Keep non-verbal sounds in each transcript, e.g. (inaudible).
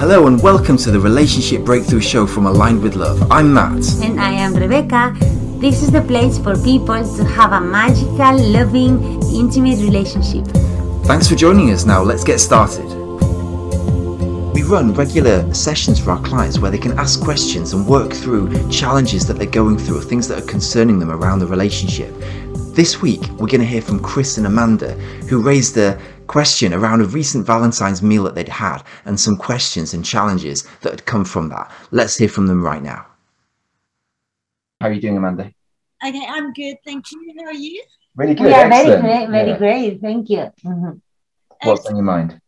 Hello and welcome to the Relationship Breakthrough Show from Aligned with Love. I'm Matt. And I am Rebecca. This is the place for people to have a magical, loving, intimate relationship. Thanks for joining us. Now, let's get started. We run regular sessions for our clients where they can ask questions and work through challenges that they're going through, or things that are concerning them around the relationship. This week, we're going to hear from Chris and Amanda, who raised a question around a recent Valentine's meal that they'd had and some questions and challenges that had come from that. Let's hear from them right now. How are you doing, Amanda? Okay, I'm good. Thank you. How are you? Really good. yeah, very great, very Yeah. great. Thank you. Mhm. What's on your mind?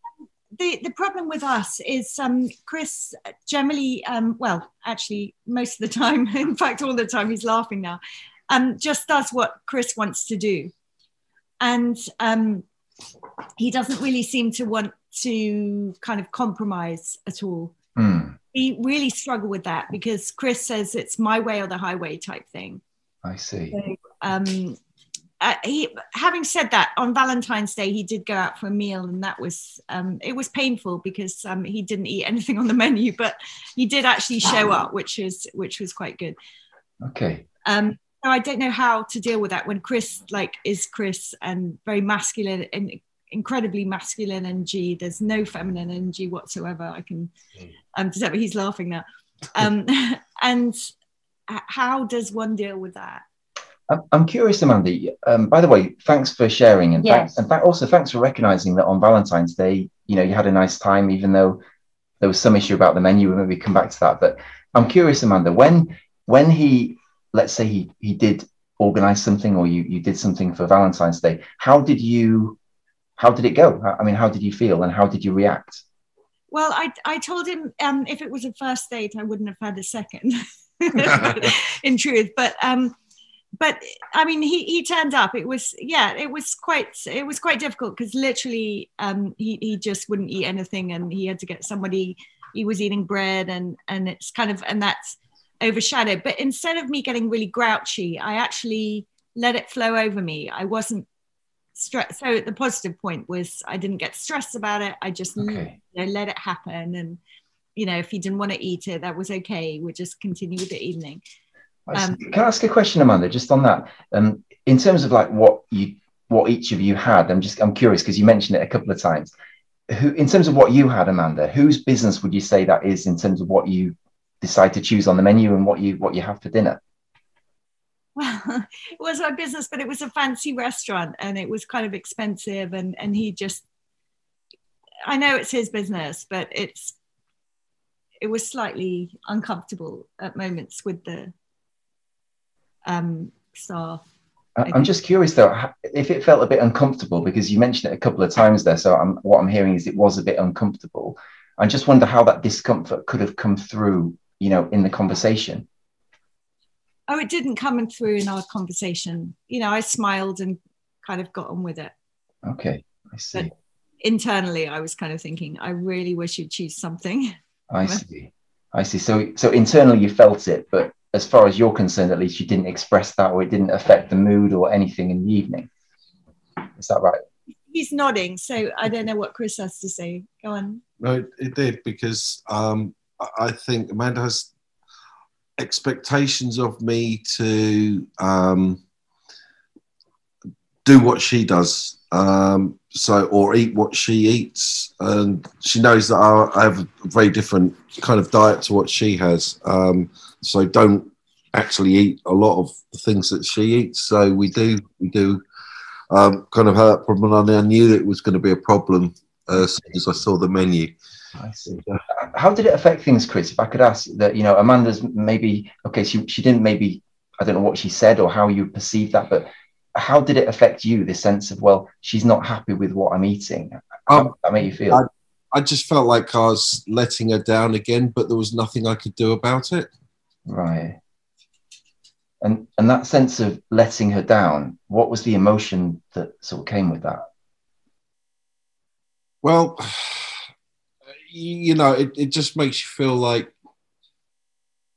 The the problem with us is um, Chris generally, um, well, actually, most of the time, (laughs) in fact, all the time, he's laughing now. Um, just does what Chris wants to do, and um, he doesn't really seem to want to kind of compromise at all. Hmm, We really struggle with that because Chris says it's my way or the highway type thing. I see. So, um, uh, he, having said that, on Valentine's Day he did go out for a meal, and that was um, it was painful because um, he didn't eat anything on the menu, but he did actually show up, which is which was quite good. Okay. Um, so I don't know how to deal with that when Chris like is Chris and very masculine and incredibly masculine energy. There's no feminine energy whatsoever. I can um, detect, but he's laughing now. Um, (laughs) and how does one deal with that? I'm, I'm curious, Amanda. Um, by the way, thanks for sharing, and Yes. thanks, and th- also thanks for recognizing that on Valentine's Day, you know, you had a nice time, even though there was some issue about the menu. and Maybe come back to that. But I'm curious, Amanda, when when he, let's say he he did organize something, or you you did something for Valentine's Day, how did you, how did it go? I mean, how did you feel, and how did you react? Well, I, I told him um, if it was a first date, I wouldn't have had a second, (laughs) in truth. But um, but I mean, he, he turned up. It was yeah, it was quite it was quite difficult because literally um, he he just wouldn't eat anything, and he had to get somebody. He was eating bread, and and it's kind of and that's overshadowed. But instead of me getting really grouchy, I actually let it flow over me. I wasn't stressed. So the positive point was I didn't get stressed about it. I just Okay. you know, let it happen. And, you know, if he didn't want to eat it, that was okay. We'd just continue with the evening. Um. Can I ask a question, Amanda, just on that? Um, in terms of like what you, what each of you had, I'm just, I'm curious because you mentioned it a couple of times. Who, in terms of what you had, Amanda, whose business would you say that is in terms of what you decide to choose on the menu and what you, what you have for dinner? Well, (laughs) it was my business, but it was a fancy restaurant and it was kind of expensive. And, and he just, I know it's his business, but it's, it was slightly uncomfortable at moments with the um, staff. I'm just curious though, if it felt a bit uncomfortable because you mentioned it a couple of times there. So I'm, what I'm hearing is it was a bit uncomfortable. I just wonder how that discomfort could have come through, you know, in the conversation. Oh, it didn't come in through in our conversation. You know, I smiled and kind of got on with it. Okay, I see. But internally, I was kind of thinking, I really wish you'd choose something. I see. I see. So, so internally you felt it, but as far as you're concerned, at least you didn't express that, or it didn't affect the mood or anything in the evening. Is that right? He's nodding, so I don't know what Chris has to say. Go on. No, it, it did because um, I- think Amanda has expectations of me to um, do what she does, um, so or eat what she eats, and she knows that I, I have a very different kind of diet to what she has. Um, so don't actually eat a lot of the things that she eats. So we do, we do. Um, kind of have her problem, and I knew it was going to be a problem uh, as soon as I saw the menu. I see. (laughs) How did it affect things, Chris? If I could ask that, you know, Amanda's maybe okay. She she didn't maybe I don't know what she said or how you perceived that, but how did it affect you? The sense of well, she's not happy with what I'm eating. How Um, did that made you feel? I- I just felt like I was letting her down again, but there was nothing I could do about it. Right. And and that sense of letting her down, what was the emotion that sort of came with that? Well, you, know, it, it just makes you feel like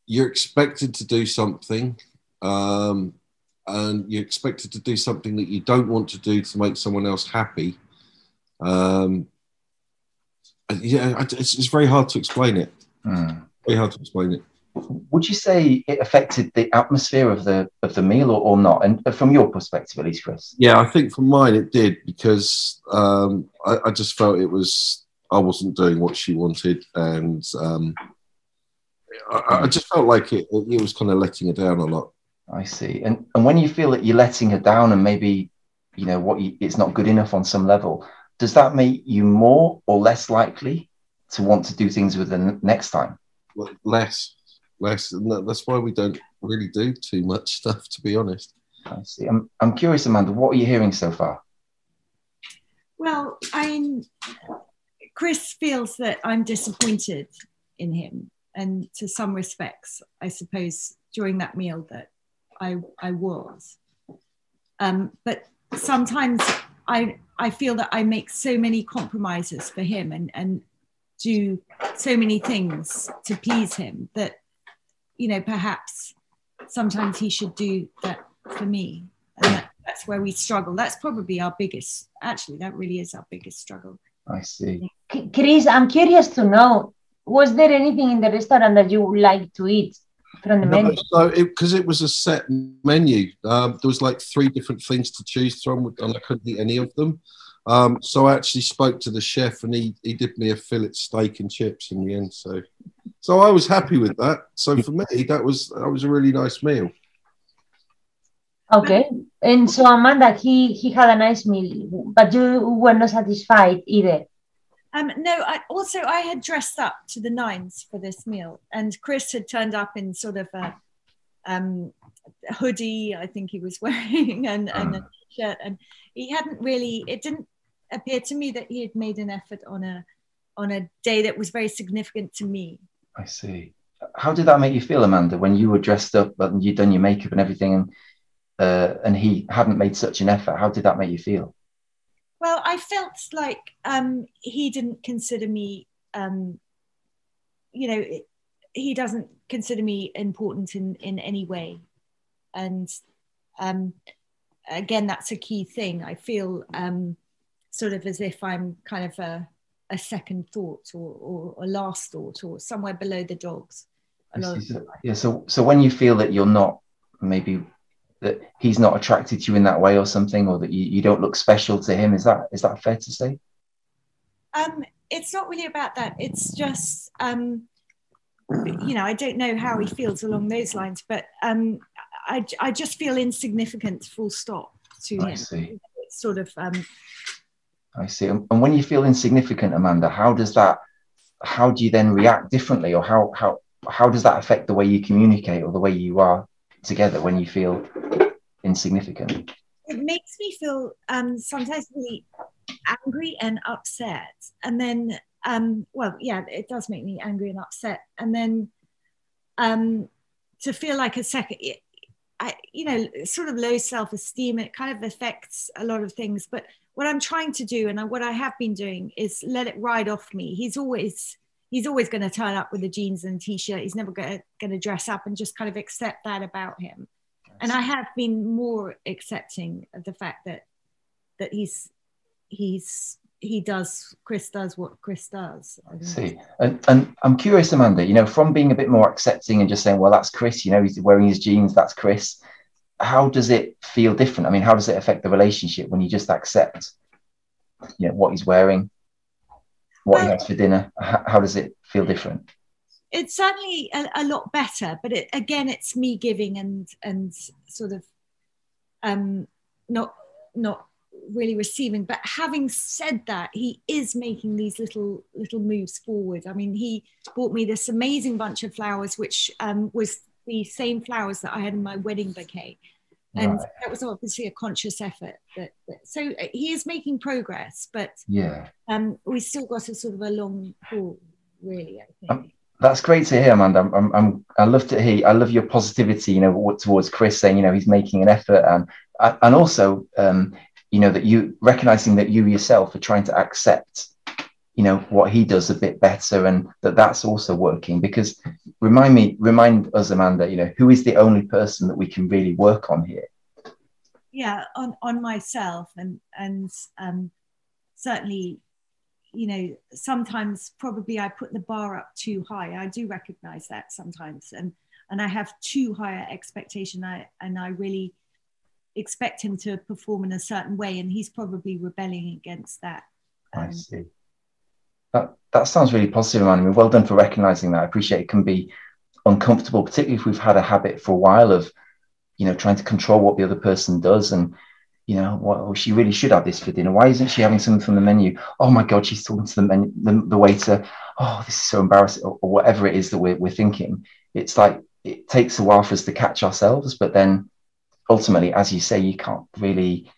you're expected to do something, um, and you're expected to do something that you don't want to do to make someone else happy. Um, yeah, it's, it's very hard to explain it. Mm. Very hard to explain it. Would you say it affected the atmosphere of the of the meal or, or not? And from your perspective, at least, Chris. Yeah, I think from mine it did because um, I, I, just felt it was I wasn't doing what she wanted, and um, I, I, just felt like it it was kind of letting her down a lot. I see. And and when you feel that you're letting her down, and maybe you know what you, it's not good enough on some level, does that make you more or less likely to want to do things with her next time? Less less. And that's why we don't really do too much stuff, to be honest. I see. I'm, I'm curious, Amanda, what are you hearing so far? Well, I Chris feels that I'm disappointed in him, and to some respects, I suppose during that meal that I I was. Um, but sometimes I I feel that I make so many compromises for him and and do so many things to please him that you know, perhaps sometimes he should do that for me. And that, that's where we struggle. That's probably our biggest, actually, that really is our biggest struggle. I see. Chris, I'm curious to know was there anything in the restaurant that you would like to eat from the no, menu? So, because it, it, was a set menu, um, there was like three different things to choose from, and I couldn't eat any of them. Um, so I actually spoke to the chef, and he he did me a fillet steak and chips in the end. So so I was happy with that. So for me, that was that was a really nice meal. Okay, and so Amanda, he he had a nice meal, but you were not satisfied either. Um, no, I, also I had dressed up to the nines for this meal, and Chris had turned up in sort of a um, hoodie, I think he was (laughs) wearing, and, and a ah. shirt, and he hadn't really. It didn't appear to me that he had made an effort on a on a day that was very significant to me. I see. How did that make you feel, Amanda, when you were dressed up and you'd done your makeup and everything, and uh, and he hadn't made such an effort? How did that make you feel? Well, I felt like um, he didn't consider me. Um, you know, he doesn't consider me important in in any way, and um, again, that's a key thing. I feel um, sort of as if I'm kind of a a second thought or, or a last thought or somewhere below the dogs. So, yeah. So, so when you feel that you're not maybe that he's not attracted to you in that way or something, or that you, you don't look special to him, is that is that fair to say? Um, it's not really about that. It's just um, you know, I don't know how he feels along those lines, but um, I, I just feel insignificant, full stop, to I him. See. It's sort of um, I see. And when you feel insignificant, Amanda, how does that? How do you then react differently, or how how how does that affect the way you communicate or the way you are together when you feel insignificant? It makes me feel um, sometimes really angry and upset, and then um, well, yeah, it does make me angry and upset, and then um, to feel like a second. I, you know, sort of low self-esteem. It kind of affects a lot of things, but what I'm trying to do and what I have been doing is let it ride off me. He's always he's always going to turn up with the jeans and t-shirt. He's never going to dress up and just kind of accept that about him. And I have been more accepting of the fact that that he's he's he does Chris does what Chris does. I see, and, and I'm curious, Amanda. You know, from being a bit more accepting and just saying, well, that's Chris. You know, he's wearing his jeans. That's Chris how does it feel different? I mean, how does it affect the relationship when you just accept, you know, what he's wearing, what well, he has for dinner? How, how, does it feel different? It's certainly a, a lot better, but it, again, it's me giving and and sort of um, not not really receiving. But having said that, he is making these little little moves forward. I mean, he bought me this amazing bunch of flowers, which um, was the same flowers that I had in my wedding bouquet. And right. that was obviously a conscious effort. That, that, so uh, he is making progress, but yeah, um, we still got a sort of a long haul, really. I think. Um, that's great to hear, Amanda. I'm, I'm, I'm, i love to hear. I love your positivity. You know, towards Chris, saying you know he's making an effort, and and also um, you know that you recognizing that you yourself are trying to accept you know what he does a bit better and that that's also working because remind me remind us amanda you know who is the only person that we can really work on here yeah on on myself and and um certainly you know, sometimes probably I put the bar up too high. I do recognize that sometimes, and and I have too high an expectation. I and I really expect him to perform in a certain way, and he's probably rebelling against that. I see. That that sounds really positive, man. I mean, well done for recognizing that. I appreciate it can be uncomfortable, particularly if we've had a habit for a while of, you know, trying to control what the other person does and you know, well, she really should have this for dinner. Why isn't she having something from the menu? Oh my God, she's talking to the menu, the, the waiter. Oh, this is so embarrassing, or, or, whatever it is that we're, we're thinking. It's like it takes a while for us to catch ourselves, but then ultimately, as you say, you can't really,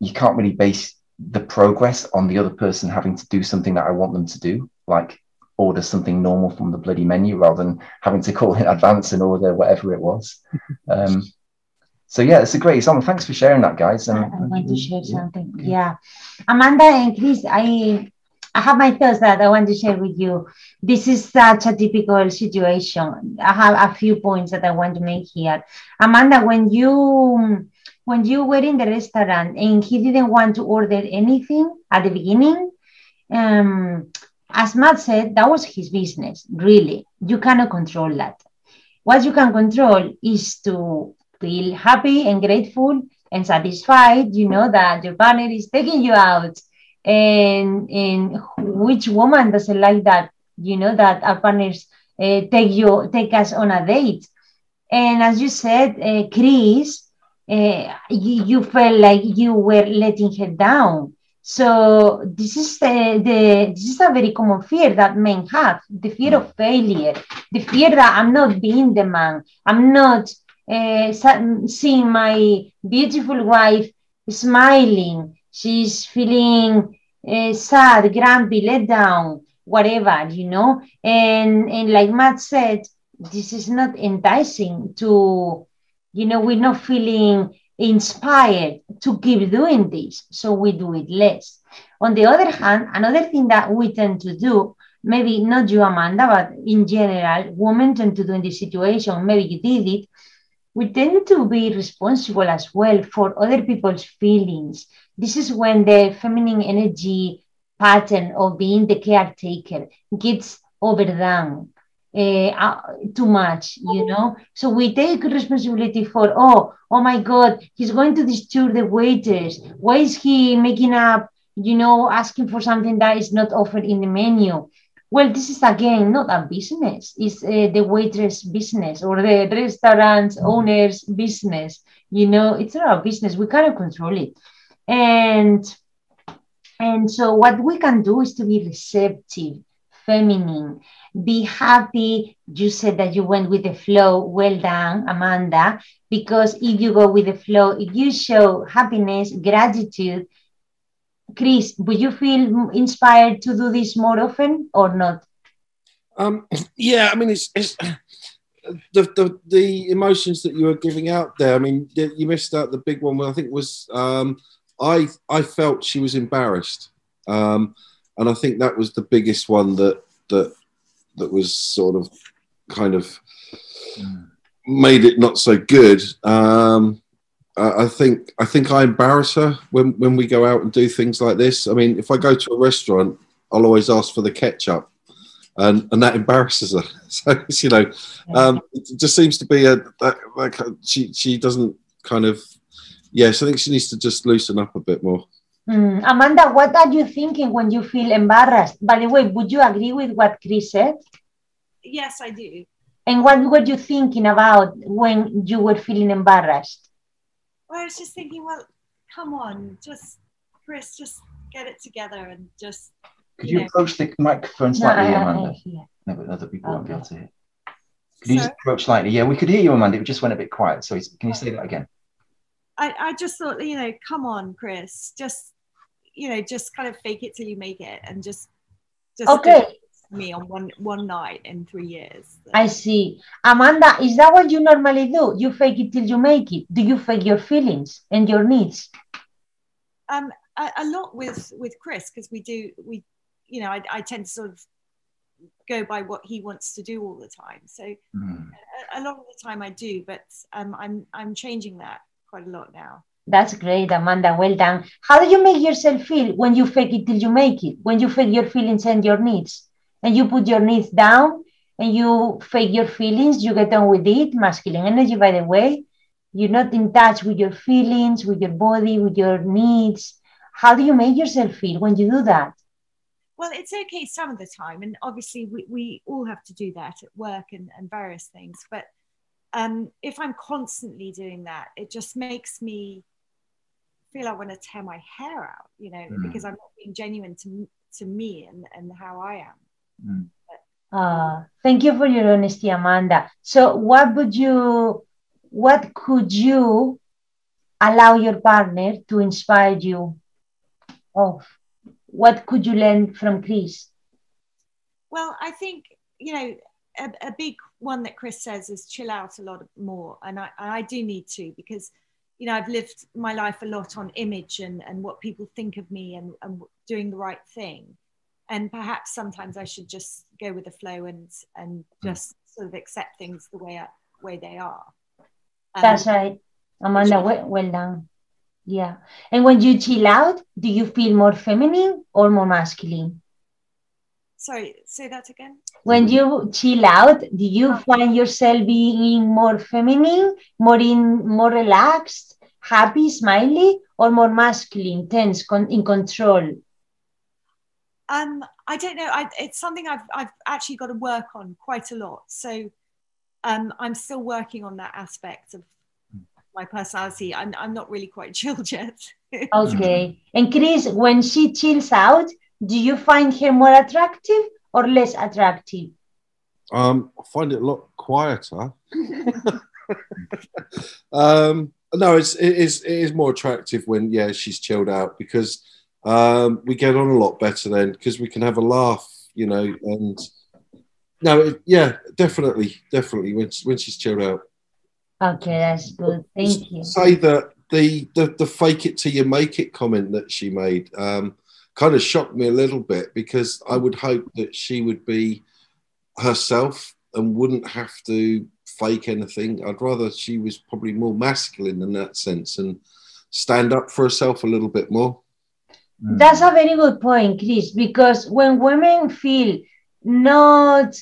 you can't really base the progress on the other person having to do something that I want them to do, like order something normal from the bloody menu rather than having to (laughs) call in advance and order whatever it was. (laughs) Um, so yeah, it's a great example. Thanks for sharing that, guys. Um, I want to share something. Yeah. yeah. Amanda and Chris, I I have my thoughts that I want to share with you. This is such a typical situation. I have a few points that I want to make here. Amanda, when you when you were in the restaurant and he didn't want to order anything at the beginning, um, as Matt said, that was his business. Really, you cannot control that. What you can control is to feel happy and grateful and satisfied, you know, that your partner is taking you out. And, and which woman doesn't like that, you know, that our partners uh, take you, take us on a date. And as you said, uh, Chris, uh, you, you, felt like you were letting her down. So this is the, the this is a very common fear that men have: the fear of failure, the fear that I'm not being the man, I'm not uh, seeing my beautiful wife smiling. She's feeling uh, sad, grumpy, let down, whatever, you know. And, and like Matt said, this is not enticing to, you know, we're not feeling inspired to keep doing this. So we do it less. On the other hand, another thing that we tend to do, maybe not you, Amanda, but in general, women tend to do in this situation, maybe you did it, we tend to be responsible as well for other people's feelings. This is when the feminine energy pattern of being the caretaker gets overdone uh, too much, you know. So we take responsibility for, oh, oh my God, he's going to disturb the waiters. Why is he making up, you know, asking for something that is not offered in the menu? Well, this is again not a business. It's uh, the waitress business or the restaurant mm-hmm. owner's business. You know, it's not a business. We cannot control it. And and so what we can do is to be receptive, feminine, be happy. You said that you went with the flow. Well done, Amanda. Because if you go with the flow, if you show happiness, gratitude, Chris, would you feel inspired to do this more often or not? Um, yeah, I mean, it's, it's the, the, the emotions that you were giving out there. I mean, you missed out the big one. I think was um, I I felt she was embarrassed, um, and I think that was the biggest one that that that was sort of kind of made it not so good. Um, I think I think I embarrass her when when we go out and do things like this. I mean, if I go to a restaurant, I'll always ask for the ketchup, and and that embarrasses her. (laughs) So you know, um, it just seems to be a like she she doesn't kind of yes. I think she needs to just loosen up a bit more. Mm. Amanda, what are you thinking when you feel embarrassed? By the way, would you agree with what Chris said? Yes, I do. And what were you thinking about when you were feeling embarrassed? Well, I was just thinking, well, come on, just Chris, just get it together and just. Could you, you know. approach the microphone slightly, no, Amanda? No, but other people okay. won't be able to hear. Could you just approach slightly? Yeah, we could hear you, Amanda. It just went a bit quiet. So can you say that again? I, I just thought, you know, come on, Chris, just, you know, just kind of fake it till you make it and just, just okay me on one one night in three years. I see. Amanda, is that what you normally do? You fake it till you make it. Do you fake your feelings and your needs? Um, a, a lot with with Chris because we do we, you know, I, I tend to sort of go by what he wants to do all the time. So mm. a, a, lot of the time I do, but um, I'm I'm changing that quite a lot now. That's great, Amanda. Well done. How do you make yourself feel when you fake it till you make it? When you fake your feelings and your needs, and you put your needs down and you fake your feelings, you get on with it. Masculine energy, by the way. You're not in touch with your feelings, with your body, with your needs. How do you make yourself feel when you do that? Well, it's okay some of the time. And obviously, we, we all have to do that at work and, and various things. But um, if I'm constantly doing that, it just makes me feel I want to tear my hair out, you know, mm. because I'm not being genuine to, to me and, and how I am. Mm. Uh, thank you for your honesty, Amanda. So, what would you, what could you allow your partner to inspire you of? What could you learn from Chris? Well, I think, you know, a, a big one that Chris says is chill out a lot more. And I, I do need to because, you know, I've lived my life a lot on image and, and what people think of me and, and doing the right thing. And perhaps sometimes I should just go with the flow and, and hmm. just sort of accept things the way, I, way they are. Um, That's right. Amanda, well, well done. Yeah. And when you chill out, do you feel more feminine or more masculine? Sorry, say that again. When you chill out, do you oh. find yourself being more feminine, more in, more relaxed, happy, smiley, or more masculine, tense, con- in control? Um, I don't know. I, it's something I've I've actually got to work on quite a lot. So, um, I'm still working on that aspect of my personality. I'm I'm not really quite (laughs) chilled yet. okay. And Chris, when she chills out, do you find her more attractive or less attractive? Um, I find it a lot quieter. um, no, it's it is it is more attractive when yeah she's chilled out because um, we get on a lot better then because we can have a laugh, you know, and no, it, yeah, definitely, definitely when when she's chilled out. Okay, that's good. Thank you. Say that the the the fake it till you make it comment that she made. Um, kind of shocked me a little bit because I would hope that she would be herself and wouldn't have to fake anything. I'd rather she was probably more masculine in that sense and stand up for herself a little bit more. Mm. That's a very good point, Chris, because when women feel not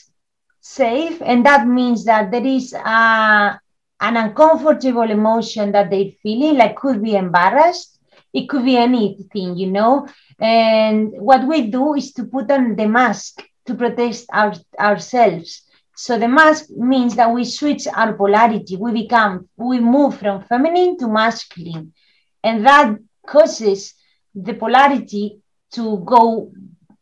safe, and that means that there is a, an uncomfortable emotion that they're feeling, like could be embarrassed, it could be anything, you know, and what we do is to put on the mask to protect our, ourselves. So the mask means that we switch our polarity. We become, we move from feminine to masculine. And that causes the polarity to go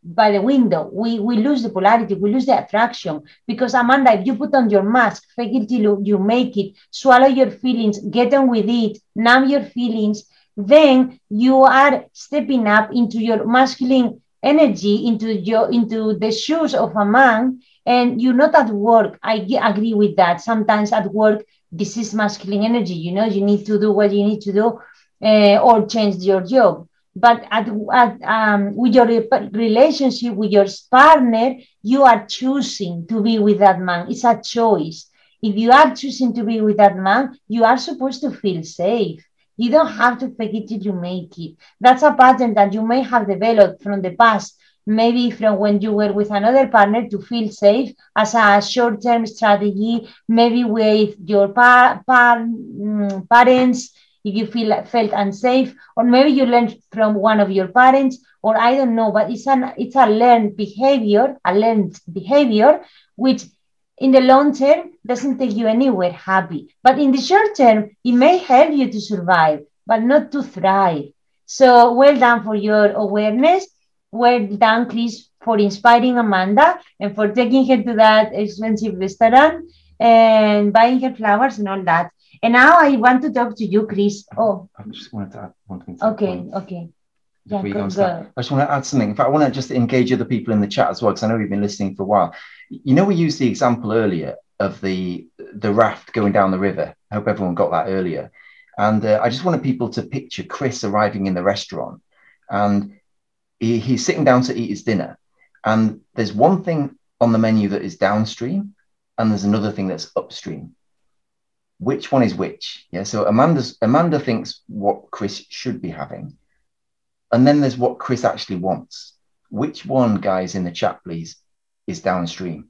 by the window. We, we lose the polarity, we lose the attraction. Because Amanda, if you put on your mask, fake it till you make it, swallow your feelings, get on with it, numb your feelings, then you are stepping up into your masculine energy into your into the shoes of a man and you're not at work. I agree with that. Sometimes at work this is masculine energy you know you need to do what you need to do uh, or change your job. But at, at um, with your relationship with your partner you are choosing to be with that man. It's a choice. If you are choosing to be with that man you are supposed to feel safe you don't have to fake it till you make it. That's a pattern that you may have developed from the past, maybe from when you were with another partner to feel safe as a short term strategy, maybe with your pa- pa- mm, parents if you feel felt unsafe, or maybe you learned from one of your parents, or I don't know, but it's an it's a learned behavior, a learned behavior, which in the long term doesn't take you anywhere happy. But in the short term, it may help you to survive, but not to thrive. So well done for your awareness. Well done, Chris, for inspiring Amanda and for taking her to that expensive restaurant and buying her flowers and all that. And now I want to talk to you, Chris. Oh, I just wanted to add one thing. okay, okay. Yeah, go, go. I just want to add something. In fact, I want to just engage other people in the chat as well, because I know we've been listening for a while. You know, we used the example earlier of the the raft going down the river. I hope everyone got that earlier. And uh, I just wanted people to picture Chris arriving in the restaurant, and he, he's sitting down to eat his dinner. And there's one thing on the menu that is downstream, and there's another thing that's upstream. which one is which. Yeah. So Amanda's Amanda thinks what Chris should be having. And then there's what Chris actually wants. Which one, guys, in the chat, please, is downstream?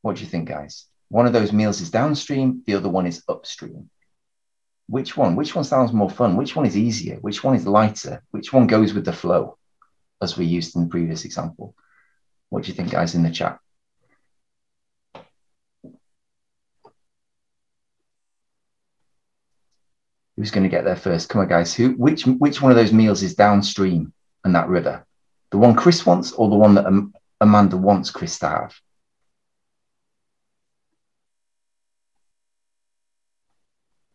What do you think, guys? One of those meals is downstream, the other one is upstream. Which one? Which one sounds more fun? Which one is easier? Which one is lighter? Which one goes with the flow, as we used in the previous example? What do you think, guys, in the chat? Who's going to get there first? Come on, guys. Who? Which? Which one of those meals is downstream in that river? The one Chris wants, or the one that um, Amanda wants Chris to have?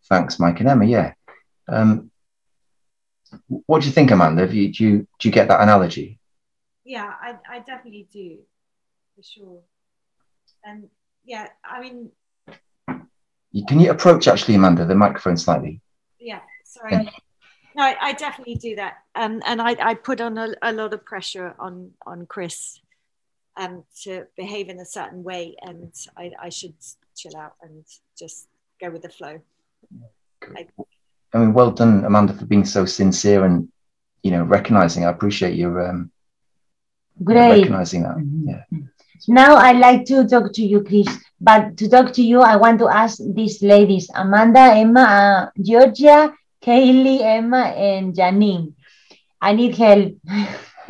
Thanks, Mike and Emma. Yeah. Um, what do you think, Amanda? You, do you do you get that analogy? Yeah, I, I definitely do, for sure. And yeah, I mean, can you approach actually, Amanda, the microphone slightly? Yeah, sorry. No, I, I definitely do that, um, and I, I put on a, a lot of pressure on on Chris, um, to behave in a certain way, and I, I should chill out and just go with the flow. I, I mean, well done, Amanda, for being so sincere and you know recognizing. I appreciate your um, Great. recognizing that. Mhm. Yeah. Now I'd like to talk to you, Chris. But to talk to you, I want to ask these ladies Amanda, Emma, uh, Georgia, Kaylee, Emma, and Janine. I need help. (laughs)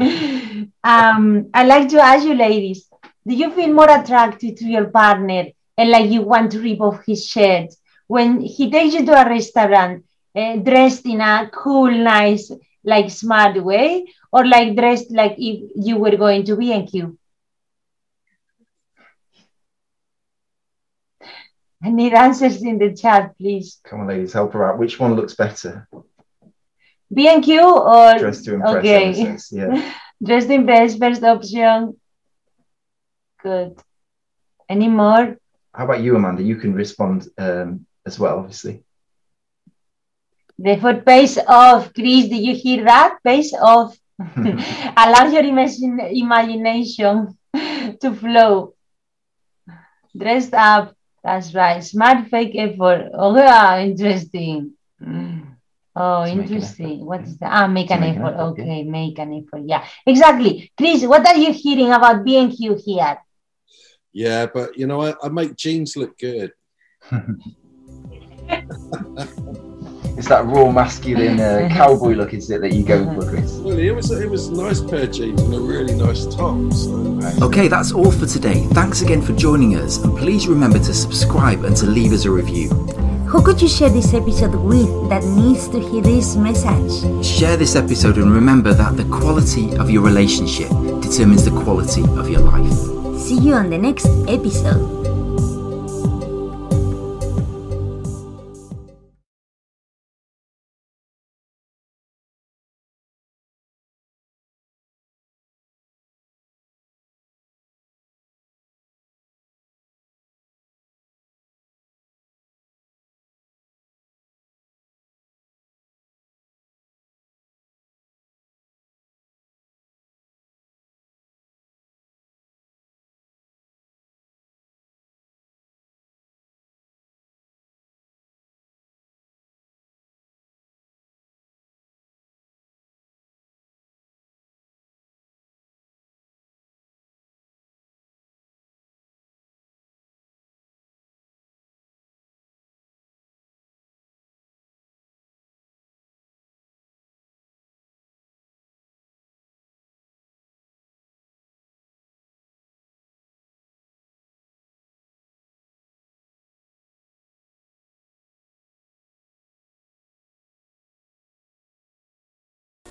um, I'd like to ask you, ladies do you feel more attracted to your partner and like you want to rip off his shirt when he takes you to a restaurant uh, dressed in a cool, nice, like smart way, or like dressed like if you were going to B&Q? I need answers in the chat, please. Come on, ladies, help her out. Which one looks better? B&Q or Dressed to impress. Okay. Yeah. (laughs) dressed in best, first option? Good. Any more? How about you, Amanda? You can respond um, as well, obviously. The foot pays off. Chris, did you hear that? Pays off. (laughs) (laughs) Allow your imagine, imagination to flow. Dressed up. That's right. Smart fake effort. Oh, yeah, interesting. Mm. Oh, To interesting. effort, What yeah. is that? Ah, make To an make an effort. effort, yeah. Okay, make an effort. Yeah, exactly. Chris, what are you hearing about B&Q here? Yeah, but you know, I, I make jeans look good. (laughs) it's that raw masculine uh, (laughs) cowboy look, is it, that you go for, Chris? Well, it was it was a nice pair of jeans and a really nice top. So. Okay, that's all for today. Thanks again for joining us, and please remember to subscribe and to leave us a review. Who could you share this episode with that needs to hear this message? Share this episode and remember that the quality of your relationship determines the quality of your life. See you on the next episode.